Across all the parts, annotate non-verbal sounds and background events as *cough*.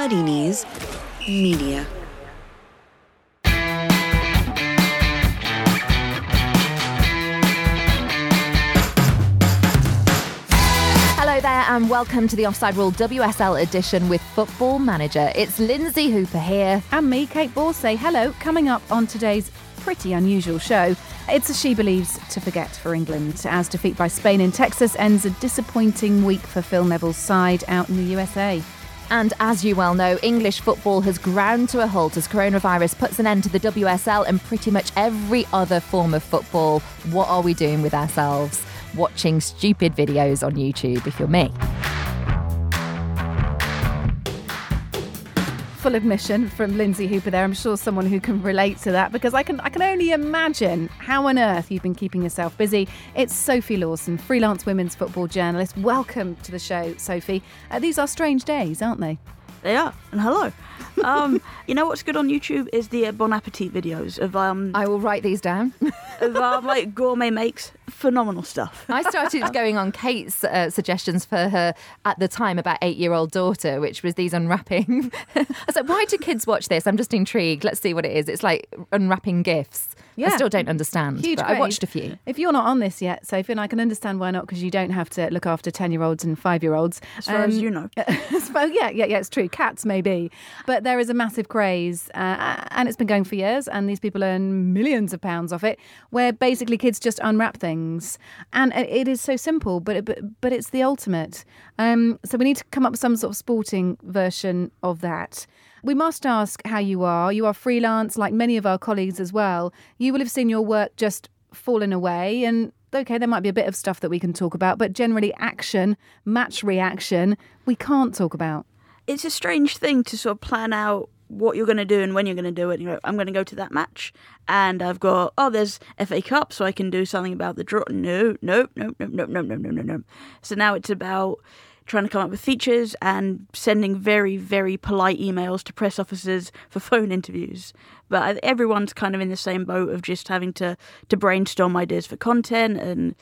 Muddy Knees Media. Hello there, and welcome to the Offside Rule WSL edition with Football Manager. It's Lynsey Hooper here. And me, Kait Borsay. Hello, coming up on today's pretty unusual show. It's a She Believes to Forget for England, as defeat by Spain in Texas ends a disappointing week for Phil Neville's side out in the USA. And as you well know, English football has ground to a halt as coronavirus puts an end to the WSL and pretty much every other form of football. What are we doing with ourselves? Watching stupid videos on YouTube, if you're me. Full admission from Lynsey Hooper there. I'm sure someone who can relate to that because I can I can only imagine how on earth you've been keeping yourself busy. It's Sophie Lawson, freelance women's football journalist. Welcome to the show, Sophie. Uh, these are strange days, aren't they? They are. And hello. Um, you know what's good on YouTube is the uh, Bon Appetit videos of um I will write these down. of um, like gourmet makes. Phenomenal stuff. *laughs* I started *laughs* going on Kait's uh, suggestions for her at the time about eight year old daughter, which was these unwrapping. *laughs* I was like, why do kids watch this? I'm just intrigued. Let's see what it is. It's like unwrapping gifts. I still don't understand. Huge but I watched a few. If you're not on this yet, Sophie, and I can understand why not, because you don't have to look after 10 year olds and five year olds. As far as you know. *laughs* well, yeah, yeah, yeah, it's true. Cats, maybe. But there is a massive craze, uh, and it's been going for years, and these people earn millions of pounds off it, where basically kids just unwrap things. And it- it is so simple, but, it, but, but it's the ultimate. Um, so we need to come up with some sort of sporting version of that. We must ask how you are. You are freelance, like many of our colleagues as well. You will have seen your work just fallen away, and okay, there might be a bit of stuff that we can talk about, but generally, action, match reaction, we can't talk about. It's a strange thing to sort of plan out what you're going to do and when you're going to do it. You know, I'm going to go to that match, and I've got oh, there's FA Cup, so I can do something about the draw. No, no, no, no, no, no, no, no, no, no. So now it's about trying to come up with features and sending very, very polite emails to press officers for phone interviews. But everyone's kind of in the same boat of just having to to brainstorm ideas for content and.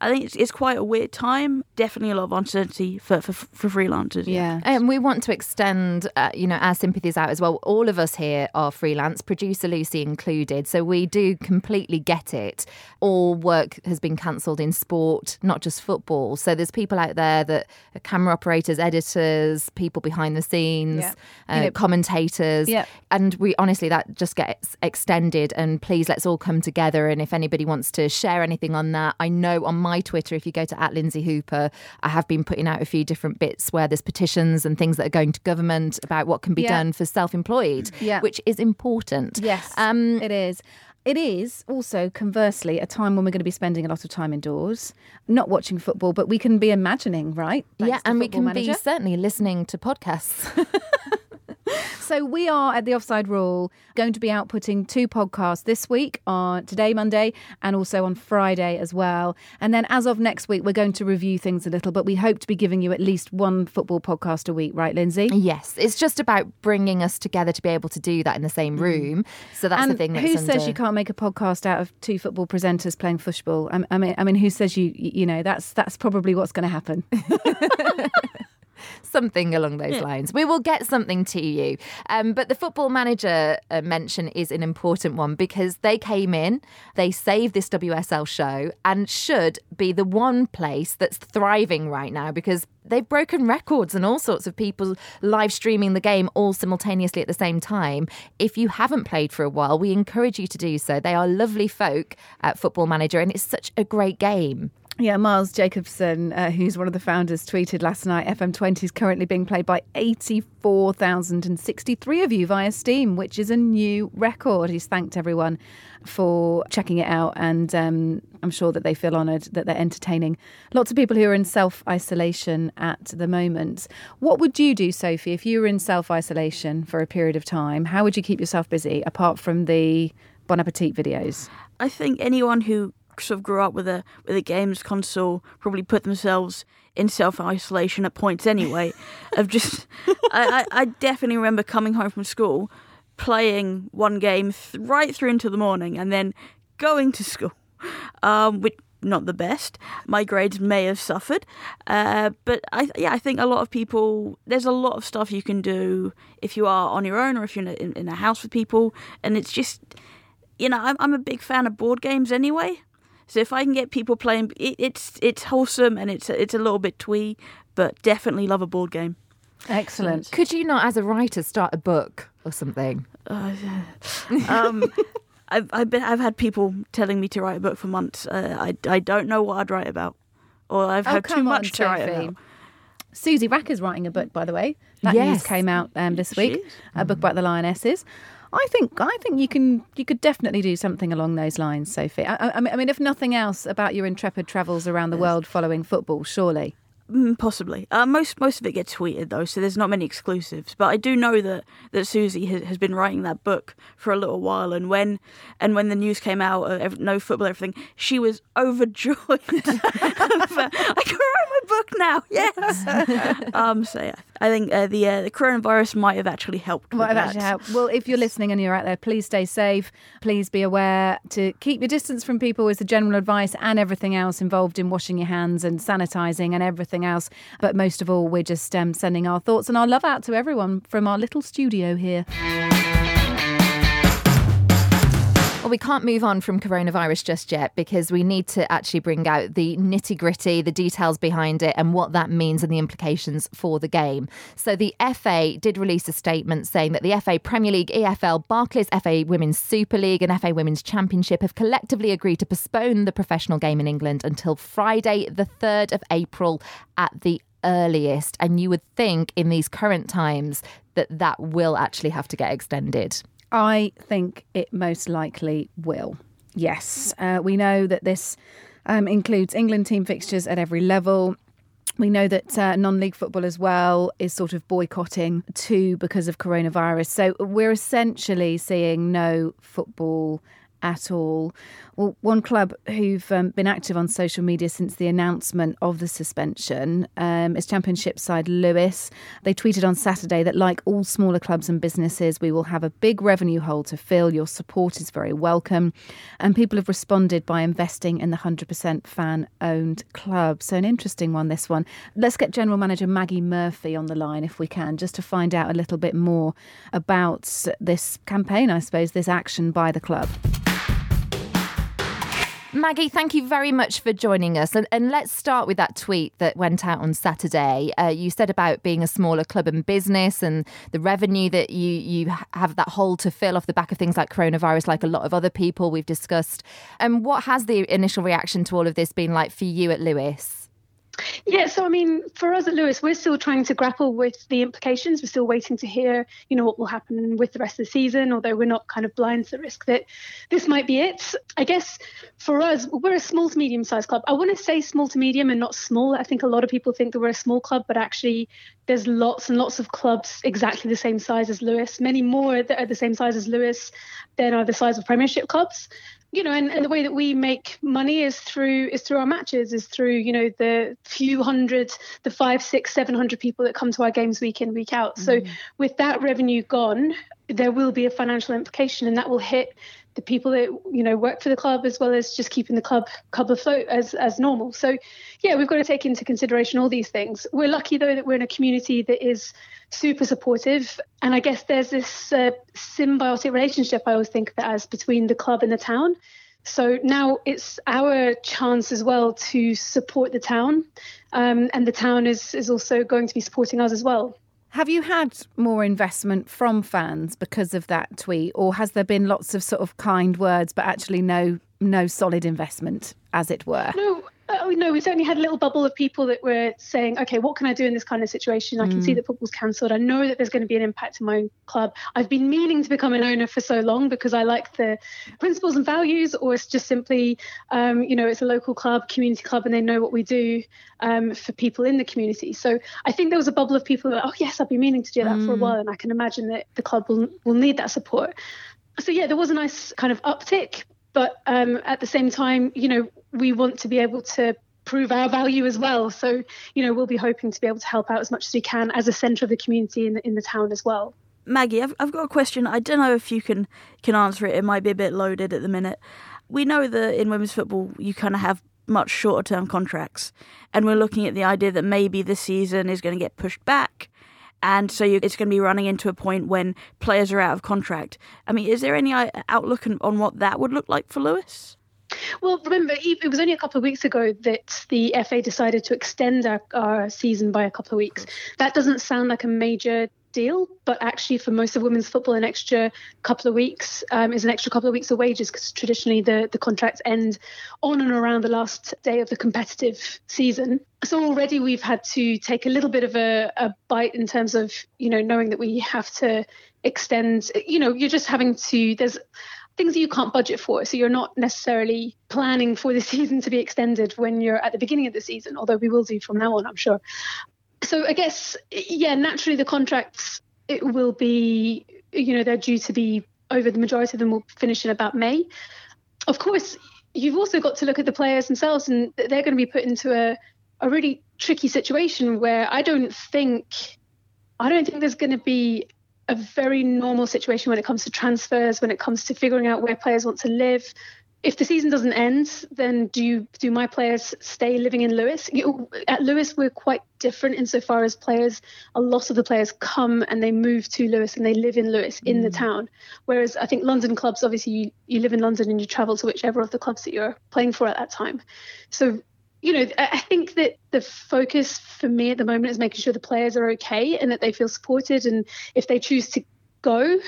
I think it's, it's quite a weird time. Definitely a lot of uncertainty for for, for freelancers. Yeah. And we want to extend, uh, you know, our sympathies out as well. All of us here are freelance, producer Lucy included, so we do completely get it. All work has been cancelled in sport, not just football. So there's people out there that are camera operators, editors, people behind the scenes, Yeah. uh, You know- commentators, Yeah. and we honestly that just gets extended. And please, let's all come together. And if anybody wants to share anything on that, I know on my Twitter, if you go to at Lynsey Hooper, I have been putting out a few different bits where there's petitions and things that are going to government about what can be Yeah. done for self-employed, Yeah. which is important. Yes, Um, it is. It is also, conversely, a time when we're going to be spending a lot of time indoors, not watching football, but we can be imagining, right? Thanks yeah, and we can be certainly listening to podcasts. *laughs* *laughs* So we are at the Offside Rule going to be outputting two podcasts this week on today, Monday, and also on Friday as well. And then as of next week, we're going to review things a little, but we hope to be giving you at least one football podcast a week, right, Lynsey? yes, it's just about bringing us together to be able to do that in the same mm. room. So that's and the thing. That's who says under- you can't make a podcast out of two football presenters playing football? I, I mean, I mean, who says you? You know, that's that's probably what's going to happen. *laughs* *laughs* *laughs* something along those lines. We will get something to you. Um, but the football manager uh, mention is an important one because they came in, they saved this WSL show, and should be the one place that's thriving right now because they've broken records and all sorts of people live streaming the game all simultaneously at the same time. If you haven't played for a while, we encourage you to do so. They are lovely folk at Football Manager, and it's such a great game. Yeah, Miles Jacobson, uh, who's one of the founders, tweeted last night FM20 is currently being played by 84,063 of you via Steam, which is a new record. He's thanked everyone for checking it out, and um, I'm sure that they feel honoured that they're entertaining lots of people who are in self isolation at the moment. What would you do, Sophie, if you were in self isolation for a period of time? How would you keep yourself busy apart from the Bon Appetit videos? I think anyone who sort of grew up with a with a games console probably put themselves in self isolation at points anyway. *laughs* of just, I, I, I definitely remember coming home from school, playing one game th- right through into the morning, and then going to school. *laughs* Um, which not the best. My grades may have suffered, uh, but I yeah I think a lot of people there's a lot of stuff you can do if you are on your own or if you're in a, in a house with people, and it's just you know I'm I'm a big fan of board games anyway. So if I can get people playing, it, it's it's wholesome and it's it's a little bit twee, but definitely love a board game. Excellent. Could you not, as a writer, start a book or something? *laughs* Um, I've I've, been, I've had people telling me to write a book for months. Uh, I I don't know what I'd write about, or I've Oh, had too come on, much to write Sophie. about. Suzy Wrack is writing a book, by the way. That news came out um, this She week. is? A book about the lionesses. I think I think you can you could definitely do something along those lines, Sophie. I, I, I mean, I mean, if nothing else, about your intrepid travels around the world following football, surely. Mm, possibly. Uh, most most of it gets tweeted though, so there's not many exclusives. But I do know that that Suzy has, has been writing that book for a little while, and when and when the news came out, of ev- no football, everything, she was overjoyed. *laughs* I can write my book now. Yes. *laughs* um. So yeah, I think uh, the uh, the coronavirus might have actually helped. With Might have that. actually helped. Well, if you're listening and you're out there, please stay safe. Please be aware to keep your distance from people is the general advice and everything else involved in washing your hands and sanitizing and everything else. But most of all, we're just um, sending our thoughts and our love out to everyone from our little studio here. We can't move on from coronavirus just yet because we need to actually bring out the nitty gritty, the details behind it, and what that means and the implications for the game. So, the FA did release a statement saying that the FA Premier League, EFL, Barclays FA Women's Super League, and FA Women's Championship have collectively agreed to postpone the professional game in England until Friday, the 3rd of April at the earliest. And you would think in these current times that that will actually have to get extended. I think it most likely will. Yes. Uh, we know that this um, includes England team fixtures at every level. We know that uh, non league football as well is sort of boycotting too because of coronavirus. So we're essentially seeing no football at all. Well, one club who've um, been active on social media since the announcement of the suspension um, is Championship side Lewes. They tweeted on Saturday that, like all smaller clubs and businesses, we will have a big revenue hole to fill. Your support is very welcome. And people have responded by investing in the 100% fan owned club. So, an interesting one, this one. Let's get General Manager Maggie Murphy on the line if we can, just to find out a little bit more about this campaign, I suppose, this action by the club. Maggie, thank you very much for joining us. And, and let's start with that tweet that went out on Saturday. Uh, you said about being a smaller club and business and the revenue that you, you have that hole to fill off the back of things like coronavirus, like a lot of other people we've discussed. And what has the initial reaction to all of this been like for you at Lewes? Yeah, so I mean, for us at Lewes, we're still trying to grapple with the implications. We're still waiting to hear, you know, what will happen with the rest of the season, although we're not kind of blind to the risk that this might be it. I guess for us, we're a small to medium sized club. I want to say small to medium and not small. I think a lot of people think that we're a small club, but actually, there's lots and lots of clubs exactly the same size as Lewes, many more that are the same size as Lewes than are the size of Premiership clubs you know, and, and the way that we make money is through is through our matches, is through you know the few hundred, the five, six, seven hundred people that come to our games week in, week out. So mm. with that revenue gone, there will be a financial implication, and that will hit the people that you know work for the club as well as just keeping the club club afloat as as normal. So yeah, we've got to take into consideration all these things. We're lucky though that we're in a community that is super supportive, and I guess there's this uh, symbiotic relationship I always think of it as between the club and the town. So now it's our chance as well to support the town, um, and the town is is also going to be supporting us as well. Have you had more investment from fans because of that tweet, or has there been lots of sort of kind words, but actually no no solid investment, as it were? No, uh, no, we certainly had a little bubble of people that were saying, okay, what can I do in this kind of situation? I can see that football's cancelled. I know that there's going to be an impact in my own club. I've been meaning to become an owner for so long because I like the principles and values, or it's just simply, um, you know, it's a local club, community club, and they know what we do um, for people in the community. So I think there was a bubble of people that, oh, yes, I've been meaning to do that for a while, and I can imagine that the club will, will need that support. So yeah, there was a nice kind of uptick, but um, at the same time, you know, we want to be able to prove our value as well. So, you know, we'll be hoping to be able to help out as much as we can as a centre of the community in the, in the town as well. Maggie, I've, I've got a question. I don't know if you can can answer it. It might be a bit loaded at the minute. We know that in women's football, you kind of have much shorter term contracts. And we're looking at the idea that maybe the season is going to get pushed back. And so you, it's going to be running into a point when players are out of contract. I mean, is there any uh, outlook on, what that would look like for Lewes? Well, remember, it was only a couple of weeks ago that the FA decided to extend our, our season by a couple of weeks. That doesn't sound like a major deal, but actually for most of women's football, an extra couple of weeks um, is an extra couple of weeks of wages because traditionally the, the contracts end on and around the last day of the competitive season. So already we've had to take a little bit of a, a bite in terms of, you know, knowing that we have to extend, you know, you're just having to, there's things that you can't budget for. So you're not necessarily planning for the *laughs* season to be extended when you're at the beginning of the season, although we will do from now on, I'm sure so I guess yeah, naturally the contracts it will be you know they're due to be over the majority of them will finish in about May. Of course, you've also got to look at the players themselves, and they're going to be put into a a really tricky situation where I don't think I don't think there's going to be a very normal situation when it comes to transfers, when it comes to figuring out where players want to live, if the season doesn't end, then do you, do my players stay living in Lewes? You, at Lewes, we're quite different insofar as players. A lot of the players come and they move to Lewes and they live in Lewes in the mm. town. Whereas I think London clubs, obviously, you, you live in London and you travel to whichever of the clubs that you're playing for at that time. So you know, I think that the focus for me at the moment is making sure the players are okay and that they feel supported. And if they choose to go,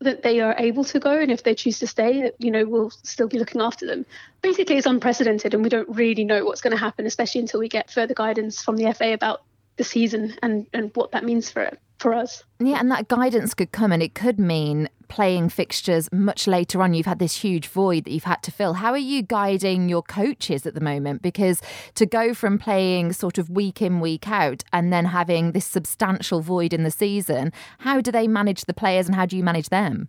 that they are able to go and if they choose to stay you know we'll still be looking after them basically it's unprecedented and we don't really know what's going to happen especially until we get further guidance from the fa about the season and and what that means for it for us. Yeah, and that guidance could come and it could mean playing fixtures much later on. You've had this huge void that you've had to fill. How are you guiding your coaches at the moment? Because to go from playing sort of week in, week out, and then having this substantial void in the season, how do they manage the players and how do you manage them?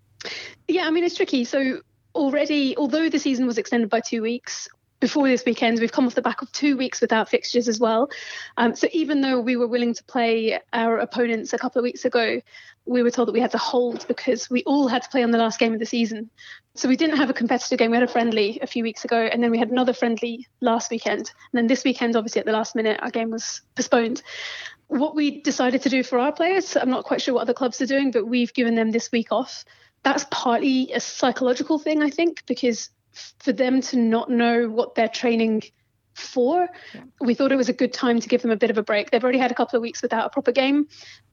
Yeah, I mean, it's tricky. So already, although the season was extended by two weeks, before this weekend, we've come off the back of two weeks without fixtures as well. Um, so even though we were willing to play our opponents a couple of weeks ago, we were told that we had to hold because we all had to play on the last game of the season. So we didn't have a competitive game. We had a friendly a few weeks ago, and then we had another friendly last weekend. And then this weekend, obviously at the last minute, our game was postponed. What we decided to do for our players, I'm not quite sure what other clubs are doing, but we've given them this week off. That's partly a psychological thing, I think, because for them to not know what they're training for, yeah. we thought it was a good time to give them a bit of a break. They've already had a couple of weeks without a proper game,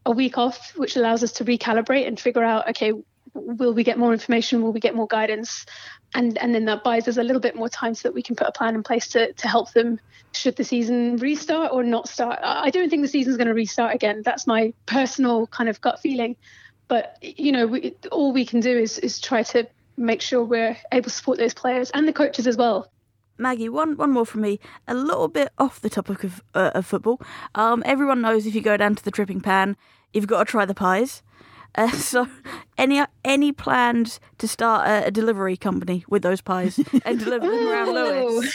a week off, which allows us to recalibrate and figure out, okay, will we get more information? Will we get more guidance? And and then that buys us a little bit more time so that we can put a plan in place to to help them should the season restart or not start. I don't think the season's going to restart again. That's my personal kind of gut feeling. But you know, we, all we can do is is try to make sure we're able to support those players and the coaches as well. Maggie, one one more from me. A little bit off the topic of uh, of football. Um, everyone knows if you go down to the dripping pan, you've got to try the pies. Uh, *laughs* so, any any plans to start a, a, delivery company with those pies and deliver them around *laughs* Lewes?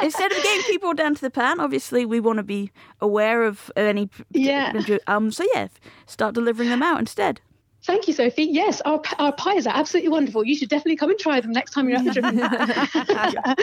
Instead of getting people down to the pan, obviously we want to be aware of any. Yeah. Um. So yeah, start delivering them out instead. Thank you, Sophie. Yes, our, our pies are absolutely wonderful. You should definitely come and try them next time you're at the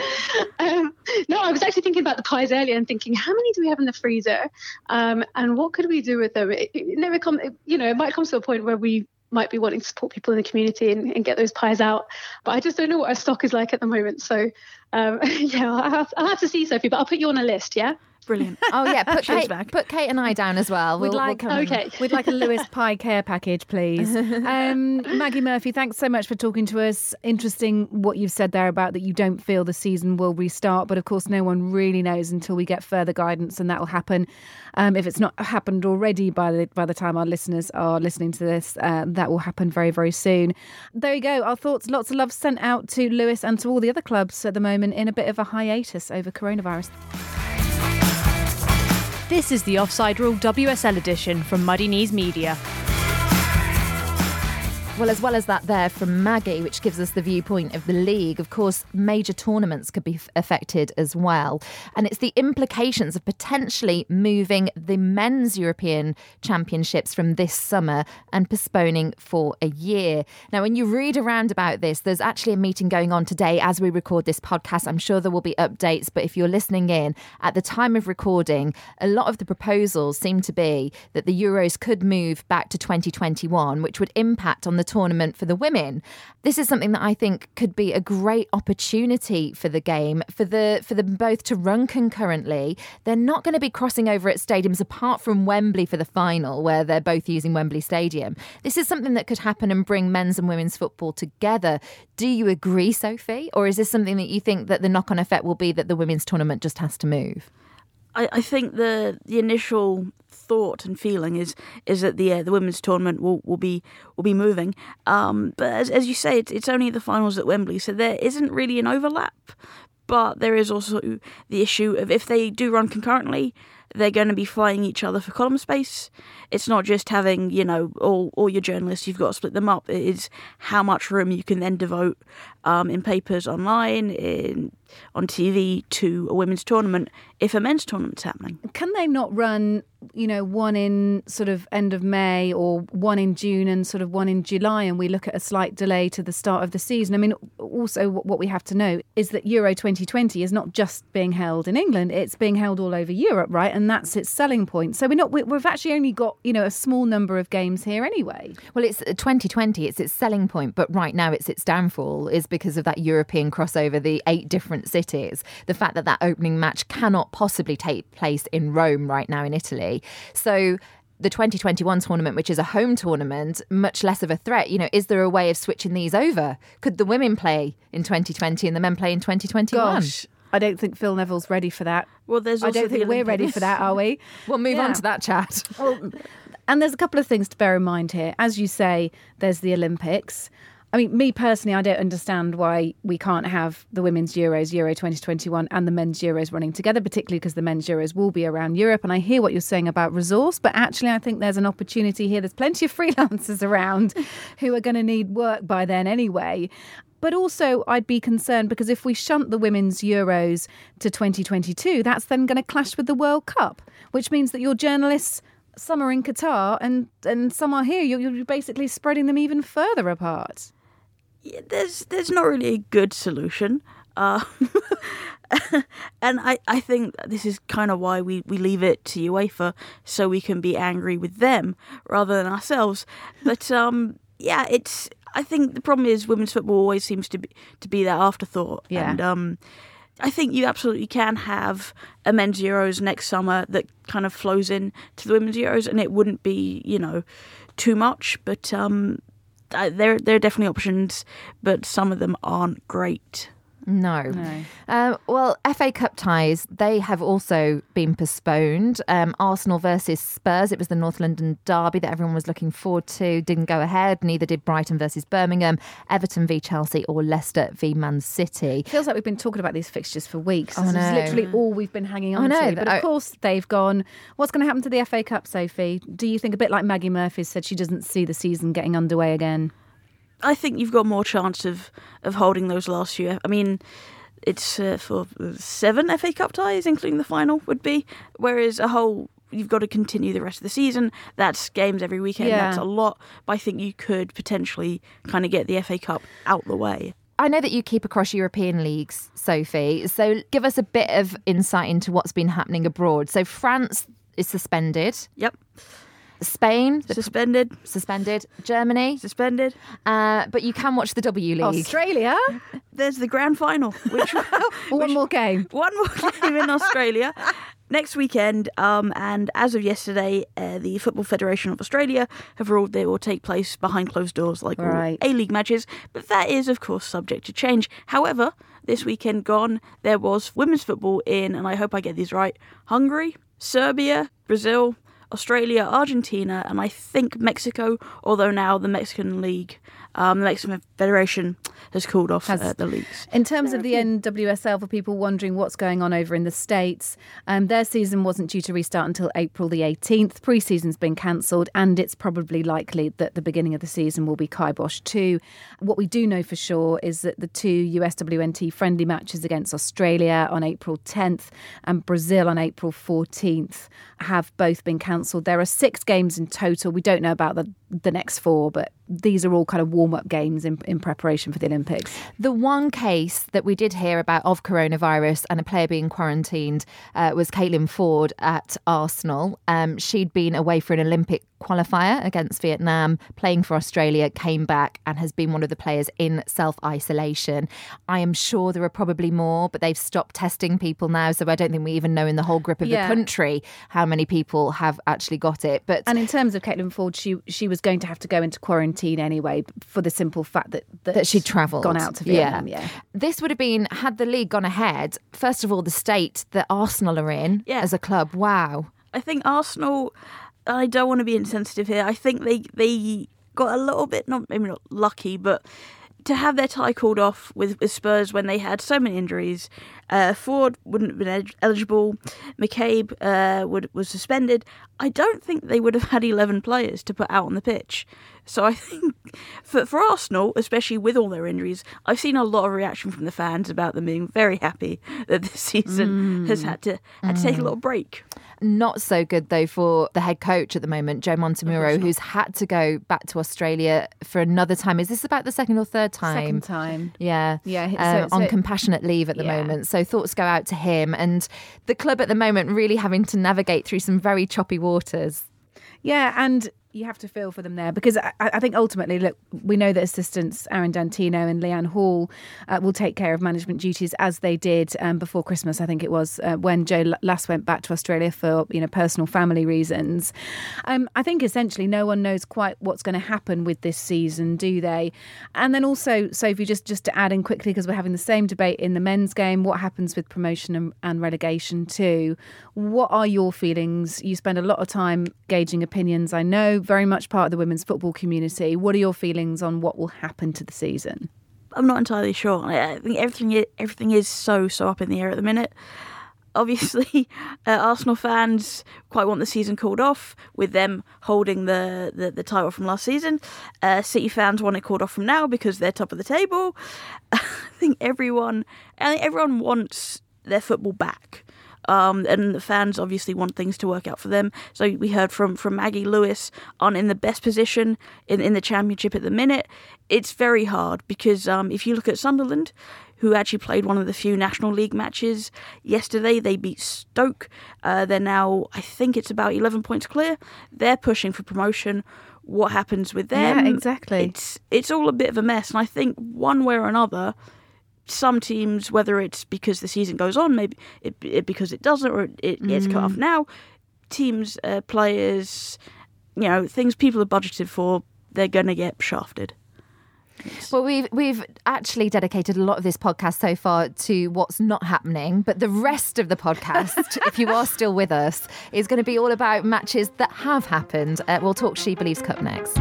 *laughs* um, no, I was actually thinking about the pies earlier and thinking, how many do we have in the freezer? Um, and what could we do with them? It, it never come, you know, it might come to a point where we might be wanting to support people in the community and, and, get those pies out. But I just don't know what our stock is like at the moment. So, um, *laughs* yeah, I'll have, I'll have to see, Sophie, but I'll put you on a list, yeah? Brilliant. Oh yeah, put *laughs* Kait, put Kait and I down as well. We'd we'll, like we'll okay. We'd like a Lewes *laughs* pie care package, please. Um, Maggie Murphy, thanks so much for talking to us. Interesting what you've said there about that you don't feel the season will restart, but of course no one really knows until we get further guidance, and that will happen. Um, if it's not happened already by the by the time our listeners are listening to this, uh, that will happen very very soon. There you go. Our thoughts, lots of love sent out to Lewes and to all the other clubs at the moment in a bit of a hiatus over coronavirus. This is the Offside Rule WSL edition from Muddy Knees Media. Well, as well as that, there from Maggie, which gives us the viewpoint of the league. Of course, major tournaments could be f- affected as well. And it's the implications of potentially moving the men's European Championships from this summer and postponing for a year. Now, when you read around about this, there's actually a meeting going on today as we record this podcast. I'm sure there will be updates, but if you're listening in at the time of recording, a lot of the proposals seem to be that the Euros could move back to 2021, which would impact on the tournament for the women. This is something that I think could be a great opportunity for the game for the for them both to run concurrently. They're not going to be crossing over at stadiums apart from Wembley for the final, where they're both using Wembley Stadium. This is something that could happen and bring men's and women's football together. Do you agree, Sophie, or is this something that you think that the knock-on effect will be that the women's tournament just has to move? I, I think the the initial thought and feeling is is that the uh, the women's tournament will, will be will be moving. Um, but as, as you say, it's, it's only the finals at Wembley, so there isn't really an overlap. But there is also the issue of if they do run concurrently, they're going to be flying each other for column space. It's not just having you know all all your journalists. You've got to split them up. It is how much room you can then devote um, in papers, online, in on TV to a women's tournament if a men's tournament's happening. Can they not run, you know, one in sort of end of May or one in June and sort of one in July, and we look at a slight delay to the start of the season? I mean, also what we have to know is that Euro 2020 is not just being held in England; it's being held all over Europe, right? And that's its selling point. So we're not we've actually only got you know a small number of games here anyway. Well, it's uh, 2020. It's its selling point, but right now it's its downfall is because of that European crossover, the eight different cities, the fact that that opening match cannot possibly take place in Rome right now in Italy. So the 2021 tournament, which is a home tournament, much less of a threat. You know, is there a way of switching these over? Could the women play in 2020 and the men play in 2021? Gosh. I don't think Phil Neville's ready for that. Well, there's I don't the think we're ready for that, are we? We'll move Yeah. on to that chat. Well, and there's a couple of things to bear in mind here. As you say, there's the Olympics. I mean, me personally, I don't understand why we can't have the women's Euros, Euro 2021, and the men's Euros running together, particularly because the men's Euros will be around Europe. And I hear what you're saying about resource, but actually, I think there's an opportunity here. There's plenty of *laughs* freelancers around who are going to need work by then anyway. But also, I'd be concerned because if we shunt the women's Euros to 2022, that's then going to clash with the World Cup, which means that your journalists, some are in Qatar and, and some are here, you're, you're basically spreading them even further apart. Yeah, there's there's not really a good solution. Uh, *laughs* and I, I think this is kind of why we, we leave it to UEFA so we can be angry with them rather than ourselves. But um, yeah, it's I think the problem is women's football always seems to be to be that afterthought. Yeah. And um, I think you absolutely can have a men's Euros next summer that kind of flows in to the women's Euros, and it wouldn't be you know too much. But um, uh, there there are definitely options, but some of them aren't great. No. No. Uh, well, FA Cup ties, they have also been postponed. Um, Arsenal versus Spurs, it was the North London derby that everyone was looking forward to, didn't go ahead. Neither did Brighton versus Birmingham, Everton v Chelsea, or Leicester v Man City. Feels like we've been talking about these fixtures for weeks. This is literally all we've been hanging I on know, to. But of course, they've gone. What's going to happen to the FA Cup, Sophie? Do you think, a bit like Maggie Murphy said, she doesn't see the season getting underway again? I think you've got more chance of of holding those last few. I mean, it's uh, for seven FA Cup ties, including the final, would be. Whereas a whole, you've got to continue the rest of the season. That's games every weekend. Yeah. That's a lot. But I think you could potentially kind of get the FA Cup out the way. I know that you keep across European leagues, Sophie. So give us a bit of insight into what's been happening abroad. So France is suspended, Yep. Spain Suspended. suspended, Germany, Suspended. uh, but you can watch the W League. Australia? There's the grand final, which *laughs* One more game. one more game in Australia next weekend. Um, and as of yesterday, uh, the Football Federation of Australia have ruled they will take place behind closed doors, like Right. A League matches. But that is, of course, subject to change. However, this weekend gone, there was women's football in, and I hope I get these right: Hungary, Serbia, Brazil. Australia, Argentina, and I think Mexico. Although now the Mexican League, um, the Mexican Federation, has called off Has- uh, the leagues. In terms of the NWSL, for people wondering what's going on over in the States, um, their season wasn't due to restart until April the 18th. Pre season's been cancelled, and it's probably likely that the beginning of the season will be kibosh too. What we do know for sure is that the two USWNT friendly matches against Australia on April 10th and Brazil on April 14th have both been cancelled. There are six games in total. We don't know about the, the next four, but these are all kind of warm up games in, in preparation for the Olympics. The one case that we did hear about of coronavirus and a player being quarantined uh, was Caitlin Foord at Arsenal. Um, she'd been away for an Olympic qualifier against Vietnam, playing for Australia, came back and has been one of the players in self isolation. I am sure there are probably more, but they've stopped testing people now. So I don't think we even know in the whole grip of Yeah. the country how many people have actually got it. But And in terms of Caitlin Foord, she she was going to have to go into quarantine anyway for the simple fact that that, that she'd travelled. gone out to Vietnam. Yeah. This would have been, had the league gone ahead, first of all, the state that Arsenal are in Yeah. as a club. Wow. I think Arsenal. I don't want to be insensitive here. I think they they got a little bit not maybe not lucky, but to have their tie called off with, with Spurs when they had so many injuries. Uh, Foord wouldn't have been elig- eligible. McCabe uh, would was suspended. I don't think they would have had eleven players to put out on the pitch. So I *laughs* think for for Arsenal, especially with all their injuries, I've seen a lot of reaction from the fans about them being very happy *laughs* that this season has had to had to take a little break. Not so good though for the head coach at the moment, Joe Montemuro, who's had to go back to Australia for another time. Is this about the second or third time? Second time. Yeah, Yeah, so- uh, on so- compassionate leave at the Yeah. moment. So thoughts go out to him and the club at the moment really having to navigate through some very choppy waters. Yeah, and you have to feel for them there because I, I think ultimately, look, we know that assistants Aaron Dantino and Leanne Hall uh, will take care of management duties as they did um, before Christmas. I think it was uh, when Joe last went back to Australia for you know personal family reasons. Um, I think essentially no one knows quite what's going to happen with this season, do they? And then also, Sophie, just just to add in quickly because we're having the same debate in the men's game. What happens with promotion and, and relegation too? What are your feelings? You spend a lot of time gauging opinions. I know very much part of the women's football community. What are your feelings on what will happen to the season? I'm not entirely sure. I think everything everything is so so up in the air at the minute. Obviously, *laughs* uh, Arsenal fans quite want the season called off, with them holding the, the, the title from last season. Uh, City fans want it called off from now because they're top of the table. *laughs* I think everyone, I think everyone wants their football back. Um, and the fans obviously want things to work out for them. So we heard from, from Maggie Lewes on in the best position in, in the championship at the minute. It's very hard because um, if you look at Sunderland, who actually played one of the few National League matches yesterday, they beat Stoke. Uh, they're now, I think it's about 11 points clear. They're pushing for promotion. What happens with them? Yeah, exactly. It's it's all a bit of a mess, and I think one way or another, some teams, whether it's because the season goes on, maybe it, it because it doesn't, or it, it's cut off now, teams, uh, players, you know, things people are budgeted for, they're going to get shafted. Well, we've we've actually dedicated a lot of this podcast so far to what's not happening, but the rest of the podcast, if you are still with us, is going to be all about matches that have happened. Uh, we'll talk She Believes Cup next.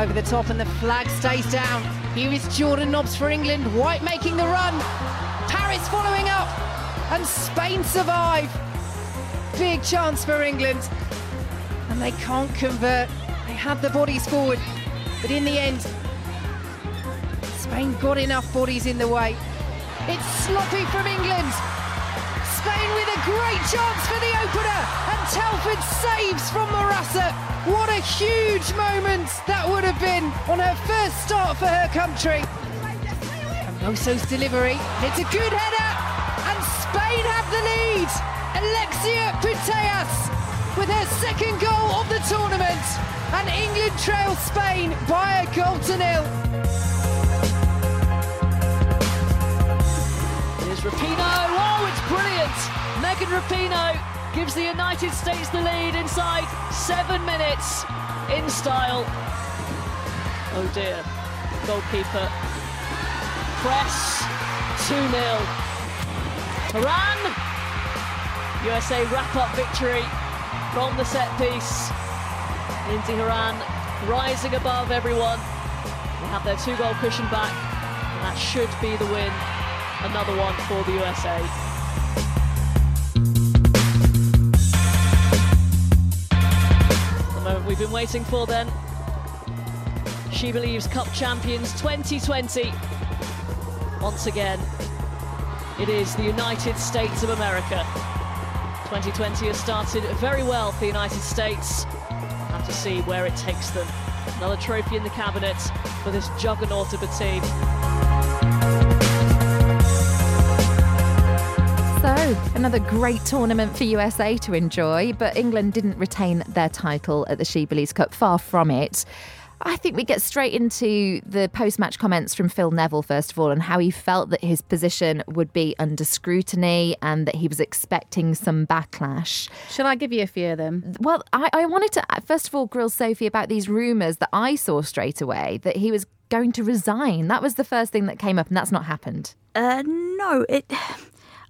Over the top, and the flag stays down. Here is Jordan Nobbs for England. White making the run. Parris following up, and Spain survive. Big chance for England, and they can't convert. They had the bodies forward, but in the end, Spain got enough bodies in the way. It's sloppy from England. Spain with a great chance for the opener, and Telford saves from Marassa. What a huge moment that would have been on her first start for her country. Moso's delivery, it's a good header, and Spain have the lead. Alexia Putellas with her second goal of the tournament, and England trail Spain by a goal to nil. Here's Rapinoe. Oh, it's brilliant. Megan Rapinoe gives the United States the lead inside seven minutes in style. Oh dear. Goalkeeper. Press. 2 0. Horan! USA wrap up victory from the set piece. Lindsey Horan rising above everyone. They have their two goal cushion back, and that should be the win. Another one for the USA. The moment we've been waiting for then. She believes Cup champions 2020. Once again, it is the United States of America. 2020 has started very well for the United States. Have to see where it takes them. Another trophy in the cabinet for this juggernaut of a team. So, another great tournament for USA to enjoy, but England didn't retain their title at the She Believes Cup, far from it. I think we get straight into the post match comments from Phil Neville, first of all, and how he felt that his position would be under scrutiny and that he was expecting some backlash. Shall I give you a few of them? Well, I, I wanted to, first of all, grill Sophie about these rumours that I saw straight away that he was going to resign. That was the first thing that came up, and that's not happened. Uh, no, it.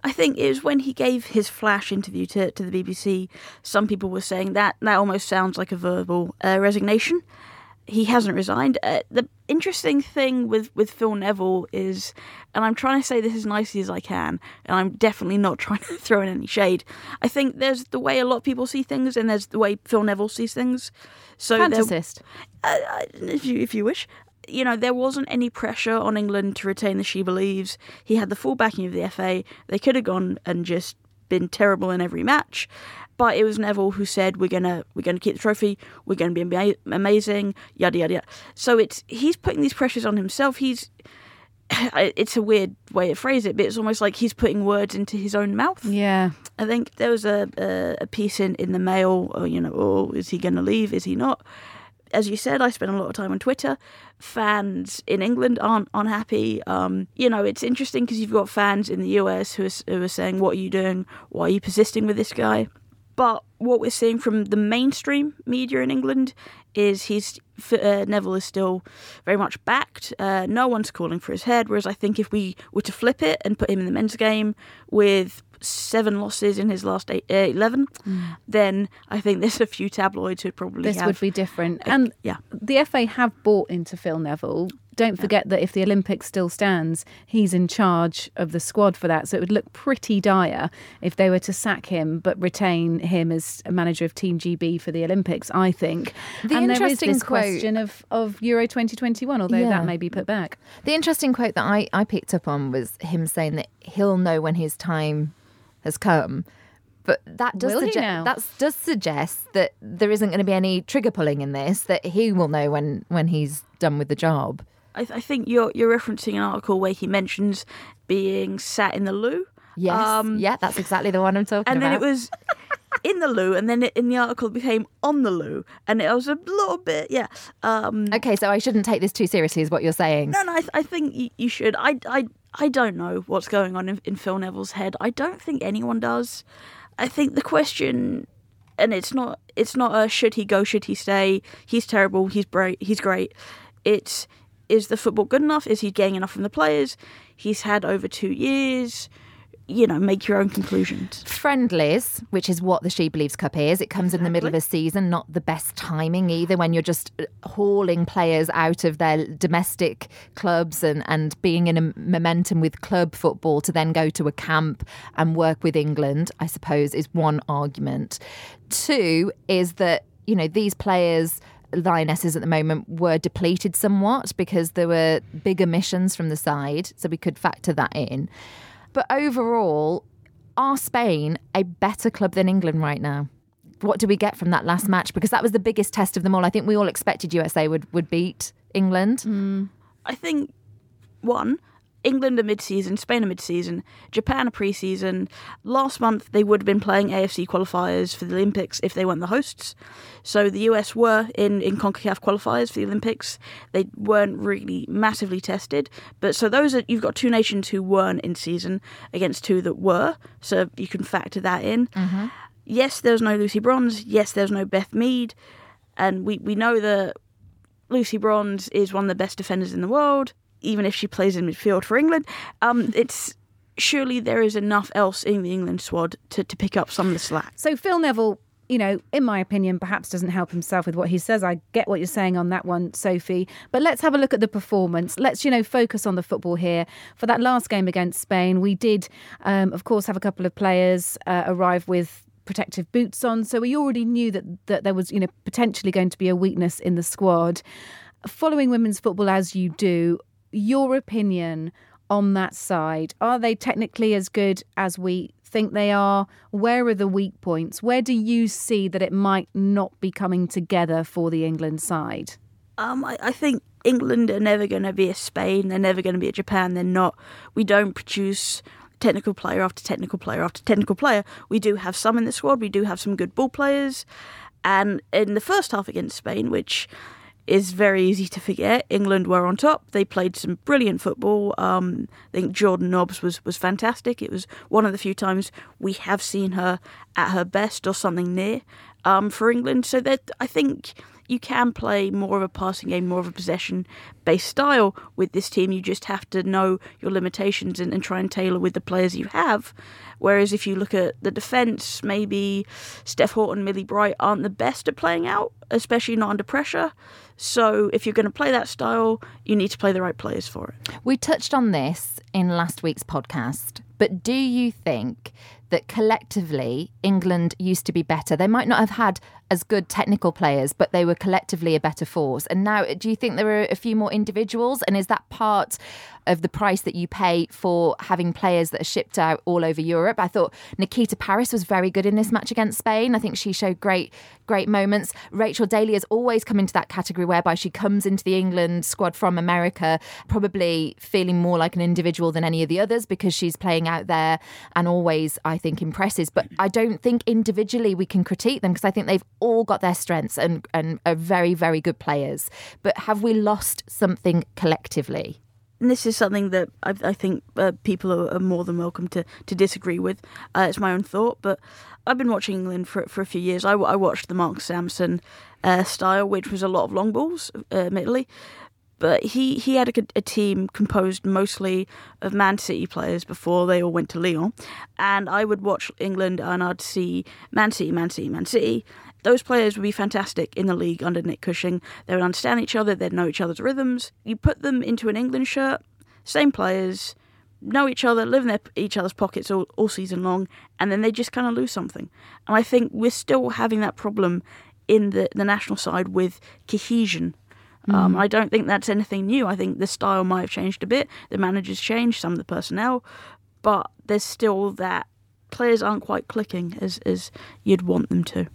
I think it was when he gave his flash interview to, to the BBC. Some people were saying that that almost sounds like a verbal uh, resignation. He hasn't resigned. Uh, the interesting thing with, with Phil Neville is, and I'm trying to say this as nicely as I can, and I'm definitely not *laughs* trying to throw in any shade. I think there's the way a lot of people see things, and there's the way Phil Neville sees things. So Fantasist. uh, uh, if you if you wish. You know, there wasn't any pressure on England to retain the She Believes. He had the full backing of the FA. They could have gone and just been terrible in every match, but it was Neville who said, "We're gonna we're gonna keep the trophy. We're gonna be ama- amazing." Yada yada yada. So it's he's putting these pressures on himself. He's *sighs* it's a weird way to phrase it, but it's almost like he's putting words into his own mouth. Yeah. I think there was a a, a piece in, in the Mail, or, you know, oh, is he going to leave? Is he not? As you said, I spend a lot of time on Twitter. Fans in England aren't unhappy. Um, you know, it's interesting because you've got fans in the US who are, who are saying, "What are you doing? Why are you persisting with this guy?" But what we're seeing from the mainstream media in England is he's uh, Neville is still very much backed. Uh, no one's calling for his head. Whereas I think if we were to flip it and put him in the men's game with seven losses in his last eight, uh, eleven, then I think there's a few tabloids who'd probably This have, would be different. And yeah. the FA have bought into Phil Neville. Don't forget that if the Olympics still stands, he's in charge of the squad for that. So it would look pretty dire if they were to sack him but retain him as a manager of Team GB for the Olympics, I think. The and there is interesting this quote- question of, of Euro 2021, although Yeah. that may be put back. The interesting quote that I, I picked up on was him saying that he'll know when his time has come. But that does Will suggest that does suggest that there isn't going to be any trigger pulling in this. That he will know when when he's done with the job. I, I think you're you're referencing an article where he mentions being sat in the loo. Yes, Um, yeah, that's exactly the one I'm talking and about. And then it was in the loo, and then it, in the article it became on the loo, and it was a little bit, yeah. Um, okay. So I shouldn't take this too seriously, is what you're saying. no, no, I, th- I think you, you should. I, I, I don't know what's going on in, in Phil Neville's head. I don't think anyone does. I think the question, and it's not, it's not a should he go, should he stay? He's terrible. He's great. He's great. It's is the football good enough? Is he getting enough from the players? He's had over two years. You know, make your own conclusions. friendlies, which is what the She Believes Cup is. It comes in the middle of a season, not the best timing either, when you're just uh, hauling players out of their domestic clubs and, and being in a momentum with club football to then go to a camp and work with England, I suppose, is one argument. Two is that, you know, these players. Lionesses at the moment were depleted somewhat because there were big emissions from the side, so we could factor that in. But overall, are Spain a better club than England right now? What do we get from that last match? Because that was the biggest test of them all. I think we all expected USA would, would beat England. Mm. I think one, England are mid-season, Spain are mid-season, Japan are pre-season. Last month they would have been playing AFC qualifiers for the Olympics if they weren't the hosts. So the US were in in Concacaf qualifiers for the Olympics. They weren't really massively tested, but so those are you've got two nations who weren't in season against two that were. So you can factor that in. Mm-hmm. Yes, there's no Lucy Bronze. Yes, there's no Beth Mead, and we we know that Lucy Bronze is one of the best defenders in the world. Even if she plays in midfield for England, um, it's surely there is enough else in the England squad to, to pick up some of the slack. So Phil Neville, you know, in my opinion, perhaps doesn't help himself with what he says. I get what you're saying on that one, Sophie. But let's have a look at the performance. Let's, you know, focus on the football here. For that last game against Spain, we did, um, of course, have a couple of players uh, arrive with protective boots on. So we already knew that that there was, you know, potentially going to be a weakness in the squad. Following women's football as you do, your opinion on that side? Are they technically as good as we think they are? Where are the weak points? Where do you see that it might not be coming together for the England side? Um, I, I think England are never going to be a Spain. They're never going to be a Japan. They're not. We don't produce technical player after technical player after technical player. We do have some in the squad. We do have some good ball players. And in the first half against Spain, which is very easy to forget. England were on top. They played some brilliant football. Um, I think Jordan Nobbs was, was fantastic. It was one of the few times we have seen her at her best or something near um, for England. So that I think you can play more of a passing game, more of a possession based style with this team. You just have to know your limitations and, and, try and tailor with the players you have. Whereas if you look at the defence, maybe Steph Houghton, Millie Bright aren't the best at playing out, especially not under pressure. So if you're going to play that style, you need to play the right players for it. We touched on this in last week's podcast, but do you think that collectively England used to be better? They might not have had as good technical players, but they were collectively a better force. And now, do you think there are a few more individuals? And is that part of the price that you pay for having players that are shipped out all over Europe? I thought Nikita Parris was very good in this match against Spain. I think she showed great, great moments. Rachel Daly has always come into that category whereby she comes into the England squad from America, probably feeling more like an individual than any of the others because she's playing out there and always, I think, impresses. But I don't think individually we can critique them because I think they've all got their strengths and, and are very, very good players. But have we lost something collectively? And this is something that I, I think uh, people are, are, more than welcome to, to disagree with. Uh, it's my own thought, but I've been watching England for, for a few years. I, I watched the Mark Sampson uh, style, which was a lot of long balls, uh, admittedly. But he, he had a, a, team composed mostly of Man City players before they all went to Lyon. And I would watch England and I'd see Man City, Man City, Man City those players would be fantastic in the league under Nick Cushing. They would understand each other, they'd know each other's rhythms. You put them into an England shirt, same players, know each other, live in their, each other's pockets all, all season long, and then they just kind of lose something. And I think we're still having that problem in the, the national side with cohesion. Mm. Um, I don't think that's anything new. I think the style might have changed a bit. The managers changed, some of the personnel, but there's still that players aren't quite clicking as, as you'd want them to.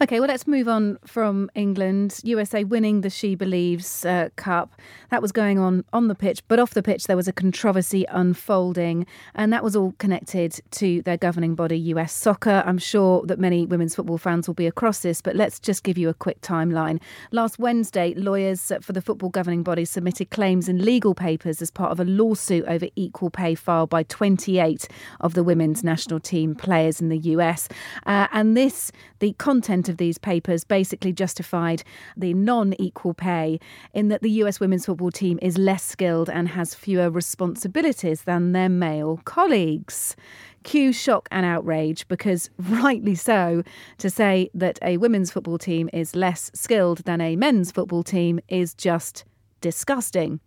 Okay, well, let's move on from England. USA winning the SheBelieves uh, Cup. That was going on on the pitch, but off the pitch, there was a controversy unfolding, and that was all connected to their governing body, US Soccer. I'm sure that many women's football fans will be across this, but let's just give you a quick timeline. Last Wednesday, lawyers for the football governing body submitted claims in legal papers as part of a lawsuit over equal pay filed by 28 of the women's national team players in the US. Uh, and this, the content of these papers basically justified the non equal pay in that the US women's football team is less skilled and has fewer responsibilities than their male colleagues. Cue shock and outrage because, *laughs* rightly so, to say that a women's football team is less skilled than a men's football team is just disgusting.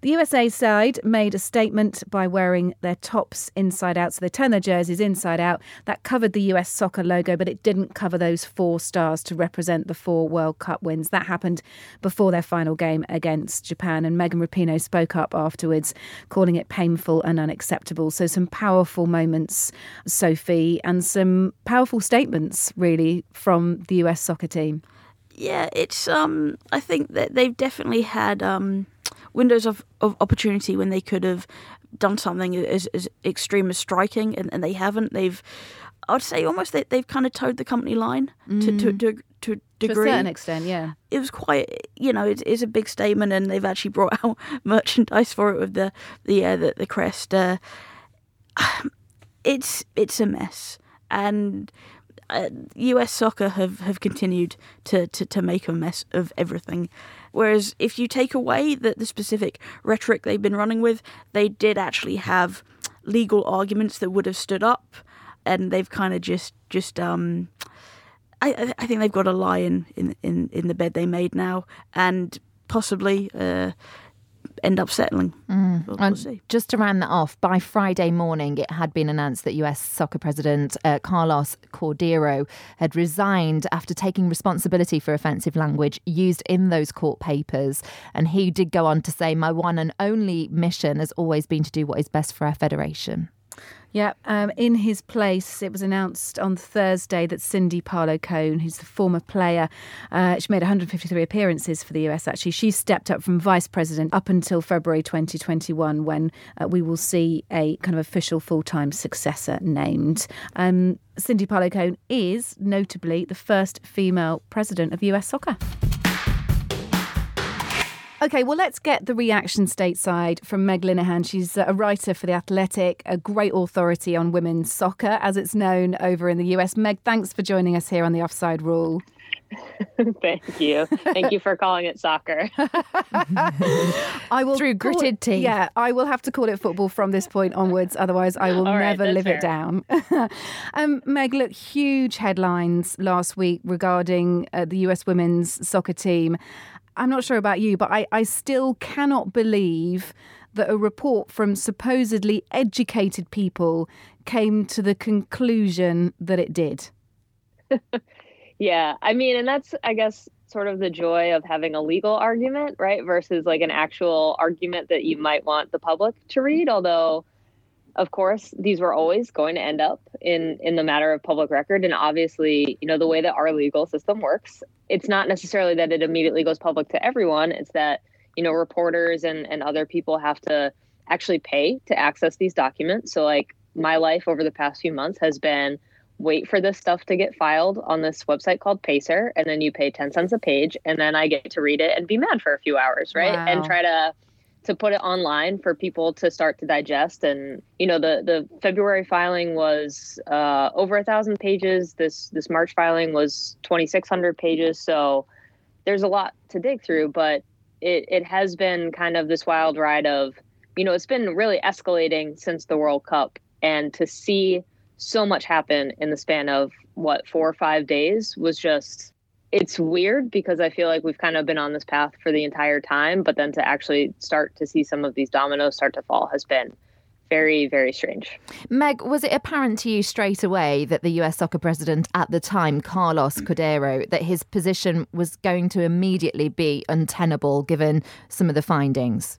The USA side made a statement by wearing their tops inside out. So they turned their jerseys inside out. That covered the US soccer logo, but it didn't cover those four stars to represent the four World Cup wins. That happened before their final game against Japan. And Megan Rapinoe spoke up afterwards, calling it painful and unacceptable. So some powerful moments, Sophie, and some powerful statements, really, from the US soccer team. Yeah, it's um I think that they've definitely had um windows of, of opportunity when they could have done something as, as extreme as striking, and, and they haven't. They've, I'd say, almost they, they've kind of towed the company line mm. to, to, to, to degree. To a certain extent, yeah. It was quite, you know, it is a big statement, and they've actually brought *laughs* out merchandise for it with the the uh, the, the crest. Uh, *sighs* it's it's a mess, and uh, US soccer have, have continued to, to, to make a mess of everything. Whereas if you take away the, the specific rhetoric they've been running with, they did actually have legal arguments that would have stood up, and they've kind of just just um, I I think they've got a lion in in in the bed they made now, and possibly. Uh, end up settling. Mm. We'll, we'll see. Just to round that off, by Friday morning, it had been announced that US soccer president uh, Carlos Cordeiro had resigned after taking responsibility for offensive language used in those court papers. And he did go on to say, My one and only mission has always been to do what is best for our federation. Yeah, um, in his place, it was announced on Thursday that Cindy Parlow Cone, who's the former player, uh, she made 153 appearances for the US actually. She stepped up from vice president up until February 2021 when uh, we will see a kind of official full time successor named. Um, Cindy Parlow Cone is notably the first female president of US soccer. Okay, well, let's get the reaction stateside from Meg Linehan. She's a writer for The Athletic, a great authority on women's soccer, as it's known over in the US. Meg, thanks for joining us here on The Offside Rule. *laughs* Thank you. Thank you for calling it soccer. *laughs* I will through gritted teeth. Yeah, I will have to call it football from this point onwards. Otherwise, I will right, never live fair. it down. *laughs* um, Meg, look, huge headlines last week regarding uh, the US women's soccer team. I'm not sure about you, but I, I still cannot believe that a report from supposedly educated people came to the conclusion that it did. *laughs* yeah, I mean, and that's, I guess, sort of the joy of having a legal argument, right? Versus like an actual argument that you might want the public to read. Although, of course, these were always going to end up in in the matter of public record. And obviously, you know, the way that our legal system works, it's not necessarily that it immediately goes public to everyone. It's that you know reporters and and other people have to actually pay to access these documents. So like my life over the past few months has been wait for this stuff to get filed on this website called Pacer, and then you pay 10 cents a page, and then I get to read it and be mad for a few hours, right? Wow. And try to to put it online for people to start to digest. And you know, the the February filing was uh, over a thousand pages. This this March filing was 2,600 pages. So there's a lot to dig through, but it it has been kind of this wild ride of, you know, it's been really escalating since the World Cup, and to see so much happen in the span of what four or five days was just it's weird because I feel like we've kind of been on this path for the entire time, but then to actually start to see some of these dominoes start to fall has been very, very strange. Meg, was it apparent to you straight away that the US soccer president at the time, Carlos Cordeiro, that his position was going to immediately be untenable given some of the findings?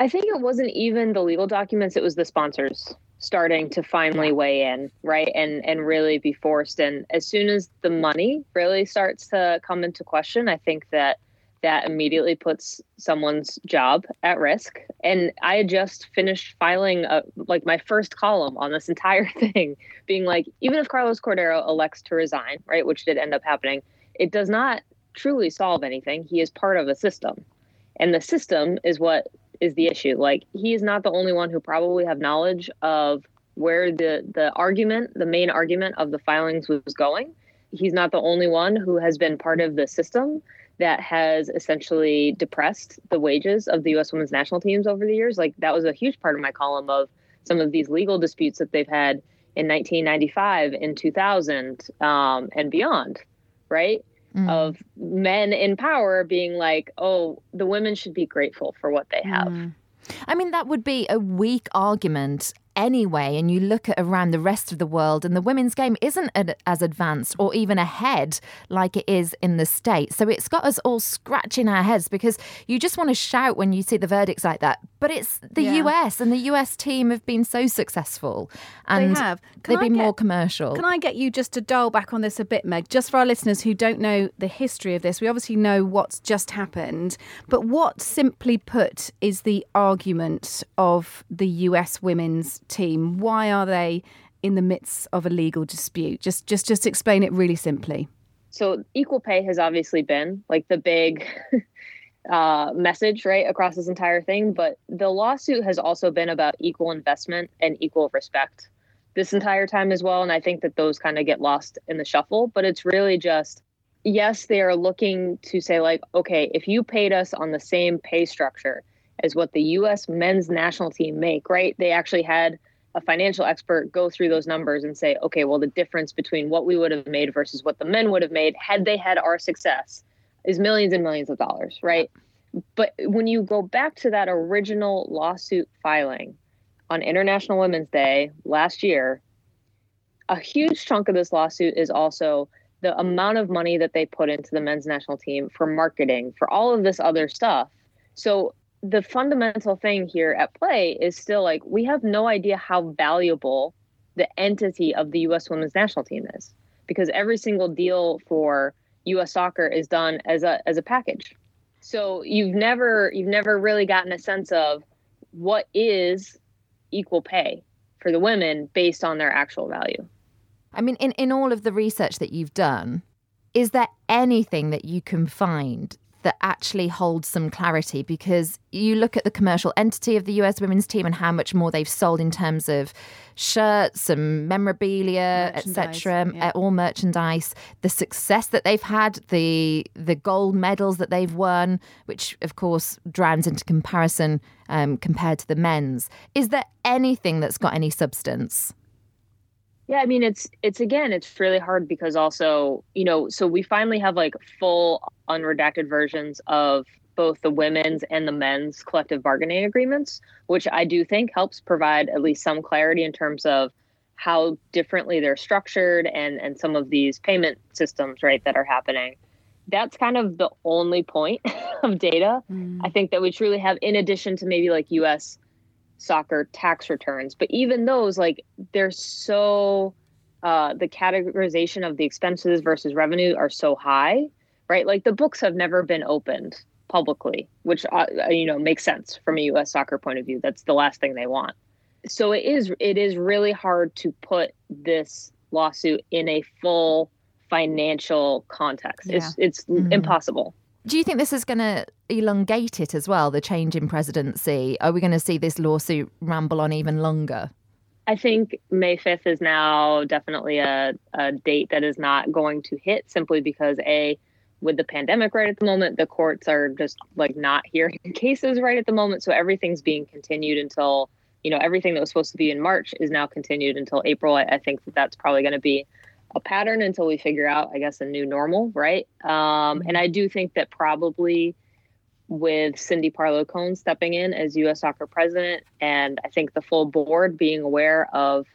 I think it wasn't even the legal documents, it was the sponsors starting to finally weigh in, right? And and really be forced. And as soon as the money really starts to come into question, I think that that immediately puts someone's job at risk. And I had just finished filing a, like my first column on this *laughs* entire thing, being like, even if Carlos Cordeiro elects to resign, right, which did end up happening, it does not truly solve anything. He is part of a system. And the system is what is the issue. Like he is not the only one who probably have knowledge of where the the argument, the main argument of the filings was going. He's not the only one who has been part of the system that has essentially depressed the wages of the U.S. women's national teams over the years. Like that was a huge part of my column of some of these legal disputes that they've had in 1995, in 2000, um, and beyond, right? Mm. Of men in power being like, "Oh, the women should be grateful for what they have." Mm. I mean, that would be a weak argument anyway. And you look at around the rest of the world, and the women's game isn't as advanced or even ahead like it is in the States. So it's got us all scratching our heads because you just want to shout when you see the verdicts like that. But it's the Yeah. US, and the US team have been so successful. And they have. Can they've I been get- more commercial. Can I get you just to dial back on this a bit, Meg? Just for our listeners who don't know the history of this, we obviously know what's just happened, but what, simply put, is the argument of the US women's team? Why are they in the midst of a legal dispute? Just, just, just explain it really simply. so equal pay has obviously been like the big *laughs* uh, message right across this entire thing but the lawsuit has also been about equal investment and equal respect this entire time as well. And I think that those kind of get lost in the shuffle. But it's really just, yes, they are looking to say, like, okay, if you paid us on the same pay structure as what the US men's national team make, right? They actually had a financial expert go through those numbers and say, okay, well, the difference between what we would have made versus what the men would have made had they had our success is millions and millions of dollars, right? But when you go back to that original lawsuit filing on International Women's Day last year, a huge chunk of this lawsuit is also the amount of money that they put into the men's national team for marketing, for all of this other stuff. So the fundamental thing here at play is still like we have no idea how valuable the entity of the US women's national team is because every single deal for US soccer is done as a as a package. So you've never you've never really gotten a sense of what is equal pay for the women based on their actual value. I mean, in, in all of the research that you've done, is there anything that you can find that actually holds some clarity? Because you look at the commercial entity of the US women's team and how much more they've sold in terms of shirts and memorabilia, etc., yeah. all merchandise, the success that they've had, the the gold medals that they've won, which of course drowns into comparison um, compared to the men's. Is there anything that's got any substance? Yeah, I mean it's it's again it's really hard because also, you know, so we finally have like full unredacted versions of both the women's and the men's collective bargaining agreements, which I do think helps provide at least some clarity in terms of how differently they're structured and and some of these payment systems, right, that are happening. That's kind of the only point *laughs* of data mm. I think that we truly have in addition to maybe like US soccer tax returns. But even those, like, they're so uh, the categorization of the expenses versus revenue are so high, right? Like the books have never been opened publicly, which uh, you know makes sense from a U.S. soccer point of view. That's the last thing they want. So it is it is really hard to put this lawsuit in a full financial context. Yeah. It's it's mm-hmm. impossible. Do you think this is going to elongate it as well, the change in presidency? Are we going to see this lawsuit ramble on even longer? I think May 5th is now definitely a, a date that is not going to hit simply because, A, with the pandemic right at the moment, the courts are just like not hearing *laughs* cases right at the moment. So everything's being continued until, you know, everything that was supposed to be in March is now continued until April. I, I think that that's probably going to be a pattern until we figure out, I guess, a new normal, right? Um, and I do think that probably with Cindy Parlow Cone stepping in as U.S. Soccer president, and I think the full board being aware of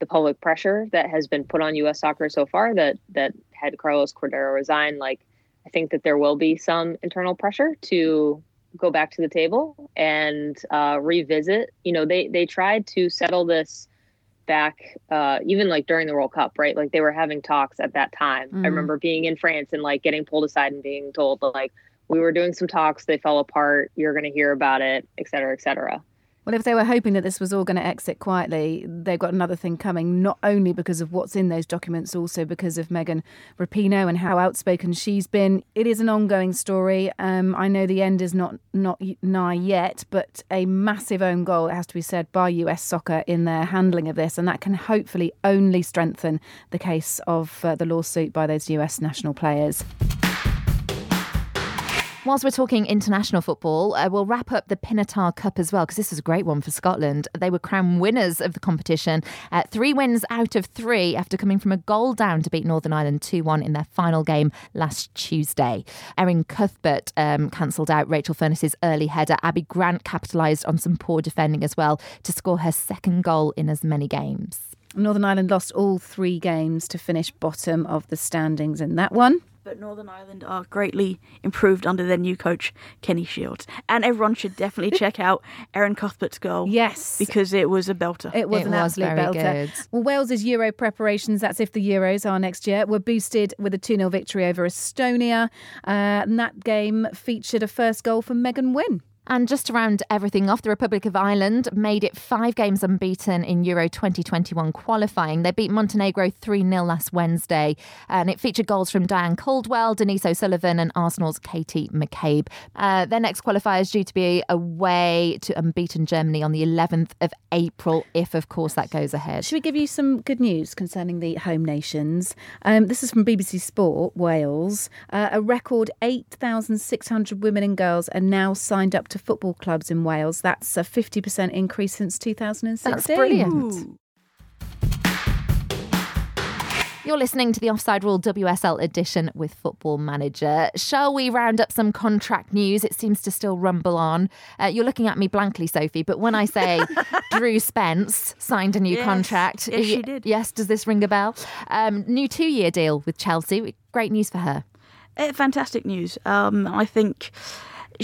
the public pressure that has been put on U.S. Soccer so far, that that had Carlos Cordeiro resign, like I think that there will be some internal pressure to go back to the table and uh, revisit. You know, they they tried to settle this back uh, even like during the World Cup, right? Like they were having talks at that time. Mm. I remember being in France and like getting pulled aside and being told like we were doing some talks, they fell apart, you're going to hear about it, et cetera, et cetera. Well, if they were hoping that this was all going to exit quietly, they've got another thing coming, not only because of what's in those documents, also because of Megan Rapinoe and how outspoken she's been. It is an ongoing story. Um, I know the end is not, not nigh yet, but a massive own goal, it has to be said, by US soccer in their handling of this. And that can hopefully only strengthen the case of uh, the lawsuit by those US national players. Whilst we're talking international football, uh, we'll wrap up the Pinatar Cup as well, because this was a great one for Scotland. They were crowned winners of the competition. Uh, three wins out of three after coming from a goal down to beat Northern Ireland 2 1 in their final game last Tuesday. Erin Cuthbert um, cancelled out Rachel Furness's early header. Abbi Grant capitalised on some poor defending as well to score her second goal in as many games. Northern Ireland lost all three games to finish bottom of the standings in that one but Northern Ireland are greatly improved under their new coach, Kenny Shiels. And everyone should definitely check out *laughs* Erin Cuthbert's goal. Yes. Because it was a belter. It was it an was absolute belter. Good. Well, Wales's Euro preparations, that's if the Euros are next year, were boosted with a 2 0 victory over Estonia. Uh, and that game featured a first goal from Megan Wynne. And just to round everything off, the Republic of Ireland made it five games unbeaten in Euro 2021 qualifying. They beat Montenegro 3 0 last Wednesday, and it featured goals from Diane Caldwell, Denise O'Sullivan, and Arsenal's Katie McCabe. Uh, their next qualifier is due to be away to unbeaten Germany on the 11th of April, if, of course, that goes ahead. Should we give you some good news concerning the home nations? Um, this is from BBC Sport, Wales. Uh, a record 8,600 women and girls are now signed up to football clubs in Wales. That's a 50% increase since 2016. That's brilliant. You're listening to the Offside Rule WSL edition with Football Manager. Shall we round up some contract news? It seems to still rumble on. Uh, you're looking at me blankly, Sophie, but when I say *laughs* Drew Spence signed a new Yes. contract, Yes, she did. Yes, does this ring a bell? Um, new two-year deal with Chelsea. Great news for her. Eh, fantastic news. Um, I think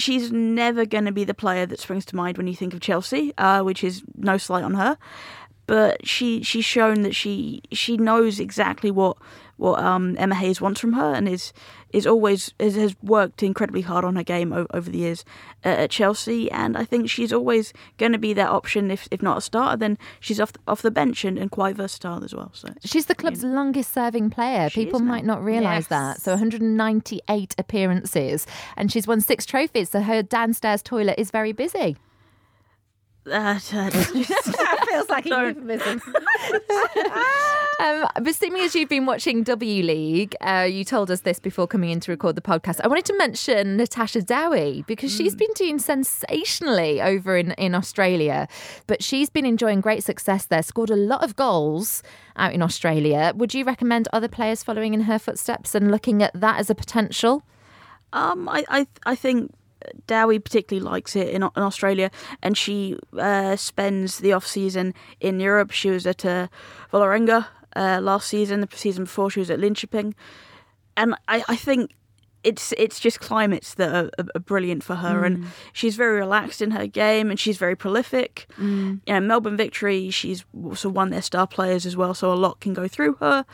she's never going to be the player that springs to mind when you think of Chelsea, uh, which is no slight on her. But she she's shown that she she knows exactly what what um, Emma Hayes wants from her, and is is always is, has worked incredibly hard on her game over, over the years uh, at Chelsea. And I think she's always going to be that option. If if not a starter, then she's off the, off the bench and, and quite versatile as well. So She's the club's longest serving player. She People might not realise Yes. that. So 198 appearances and she's won six trophies. So her downstairs toilet is very busy. Uh, that feels like a euphemism. *laughs* Um, but seeing as you've been watching W League, uh, you told us this before coming in to record the podcast. I wanted to mention Natasha Dowie because she's been doing sensationally over in, in Australia, but she's been enjoying great success there, scored a lot of goals out in Australia. Would you recommend other players following in her footsteps and looking at that as a potential? Um, I, I, I think Dowie particularly likes it in, in Australia, and she uh, spends the off season in Europe. She was at uh, uh, last season. The season before, she was at Linköping, and I, I think it's it's just climates that are, are, are brilliant for her, and she's very relaxed in her game, and she's very prolific. You know, Melbourne Victory, she's also won their star players as well, so a lot can go through her.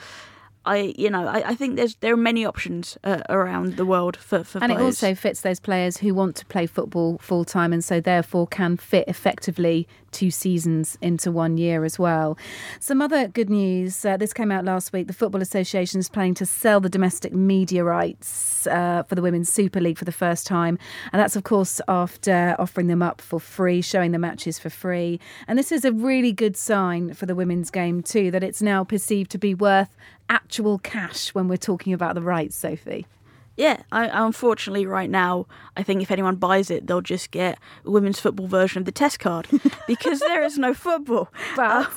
I, you know, I, I think there's there are many options uh, around the world for for And it also fits those players who want to play football full time and so therefore can fit effectively two seasons into one year as well. Some other good news uh, this came out last week. The Football Association is planning to sell the domestic media rights uh, for the Women's Super League for the first time. And that's, of course, after offering them up for free, showing the matches for free. And this is a really good sign for the women's game, too, that it's now perceived to be worth actual cash when we're talking about the rights, Sophie. Yeah, I, unfortunately, right now, I think if anyone buys it, they'll just get a women's football version of the test card *laughs* because there is no football. *laughs* But- Uh,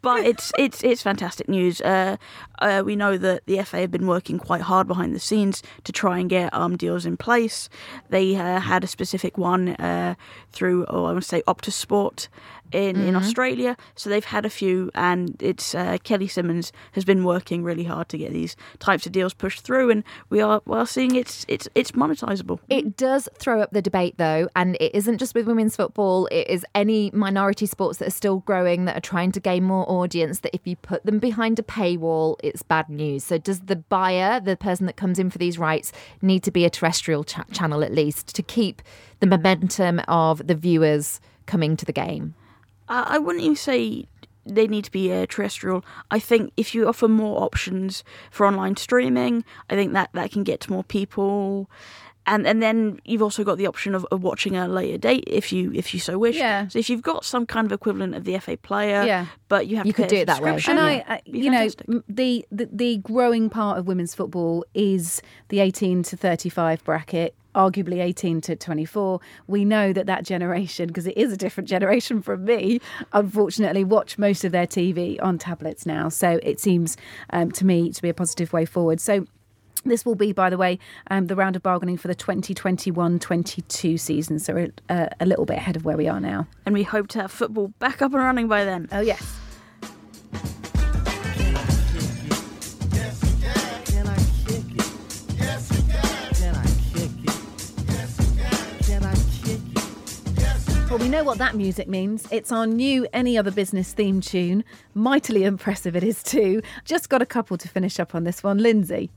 but it's it's it's fantastic news. Uh, uh, we know that the FA have been working quite hard behind the scenes to try and get um, deals in place. They uh, had a specific one uh, through, oh, I want to say Optus Sport in, in Australia. So they've had a few, and it's uh, Kelly Simmons has been working really hard to get these types of deals pushed through, and we are we are seeing it's it's it's monetizable. It does throw up the debate, though, and it isn't just with women's football. It is any minority sports that are still growing, that are trying to gain more audience. That if you put them behind a paywall, it's bad news. So, does the buyer, the person that comes in for these rights, need to be a terrestrial cha- channel at least to keep the momentum of the viewers coming to the game? I wouldn't even say they need to be uh, terrestrial. I think if you offer more options for online streaming, I think that that can get to more people. And and then you've also got the option of, of watching a later date if you if you so wish. Yeah. So if you've got some kind of equivalent of the FA player, Yeah. but you have You to could do it that way. And I, I you know, fantastic. the, the the growing part of women's football is the 18 to 35 bracket. Arguably 18 to 24. We know that that generation, because it is a different generation from me, unfortunately, watch most of their TV on tablets now. So it seems um, to me to be a positive way forward. So this will be, by the way, um, the round of bargaining for the 2021 22 season. So we're uh, a little bit ahead of where we are now. and we hope to have football back up and running by then. Oh, yes. We know what that music means. It's our new Any Other Business theme tune. Mightily impressive it is too. Just got a couple to finish up on this one. Lynsey.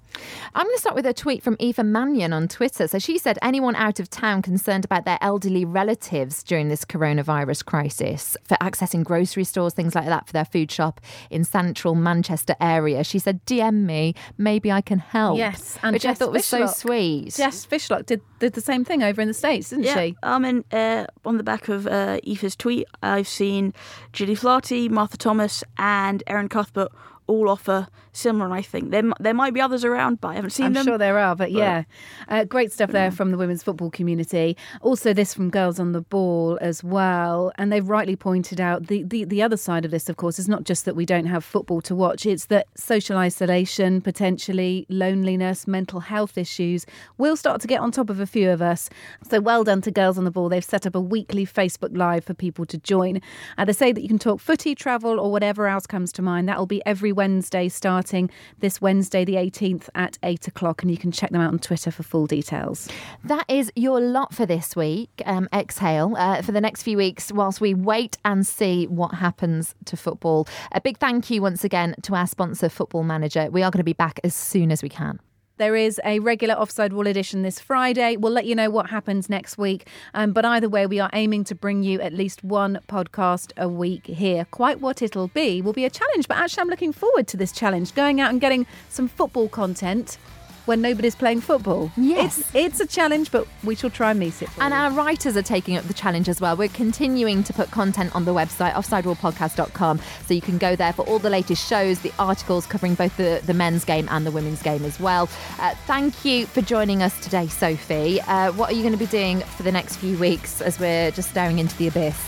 I'm going to start with a tweet from Aoife Mannion on Twitter. So she said, anyone out of town concerned about their elderly relatives during this coronavirus crisis for accessing grocery stores, things like that, for their food shop in central Manchester area. She said, DM me, maybe I can help. Yes, and which I Jess thought was so sweet. Jess Fishlock did, did the same thing over in the States, didn't Yeah, she? um, and uh, on the back of uh, Aoife's tweet, I've seen Gilly Flaherty, Martha Thomas, and Erin Cuthbert all offer similar. And I think there there might be others around, but I haven't seen them. I'm sure there are, but yeah, uh, great stuff there from the women's football community. Also, this from Girls on the Ball as well, and they've rightly pointed out the, the the other side of this, of course, is not just that we don't have football to watch; it's that social isolation, potentially loneliness, mental health issues will start to get on top of a few of us. So, well done to Girls on the Ball. They've set up a weekly Facebook Live for people to join. Uh, they say that you can talk footy, travel, or whatever else comes to mind. That will be every Wednesday starting this Wednesday, the 18th at 8 o'clock, and you can check them out on Twitter for full details. That is your lot for this week. Um, exhale uh, for the next few weeks whilst we wait and see what happens to football. A big thank you once again to our sponsor, Football Manager. We are going to be back as soon as we can. There is a regular Offside Rule edition this Friday. We'll let you know what happens next week. Um, but either way, we are aiming to bring you at least one podcast a week here. Quite what it'll be will be a challenge, but actually, I'm looking forward to this challenge going out and getting some football content when nobody's playing football. Yes. It's, it's a challenge, but we shall try and meet it. For And you. our writers are taking up the challenge as well. We're continuing to put content on the website, offsiderulepodcast.com. So you can go there for all the latest shows, the articles covering both the, the men's game and the women's game as well. Uh, thank you for joining us today, Sophie. Uh, what are you going to be doing for the next few weeks as we're just staring into the abyss?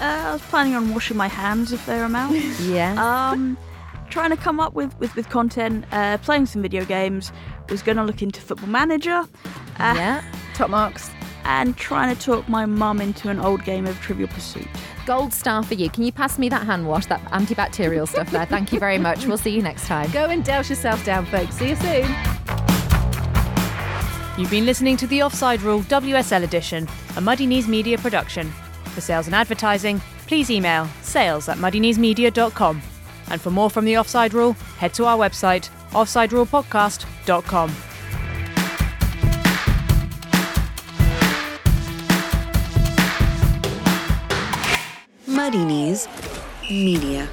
Uh, I was planning on washing my hands if they're around. *laughs* Yeah. um, trying to come up with with, with content, uh, playing some video games. Was going to look into Football Manager. Uh, yeah. Top marks. And trying to talk my mum into an old game of Trivial Pursuit. Gold star for you. Can you pass me that hand wash, that antibacterial stuff there? Thank you very much. We'll see you next time. Go and douse yourself down, folks. See you soon. You've been listening to the Offside Rule WSL edition, a Muddy Knees Media production. For sales and advertising, please email sales at muddykneesmedia.com. And for more from the Offside Rule, head to our website, offsiderulepodcast.com. Muddy Knees Media.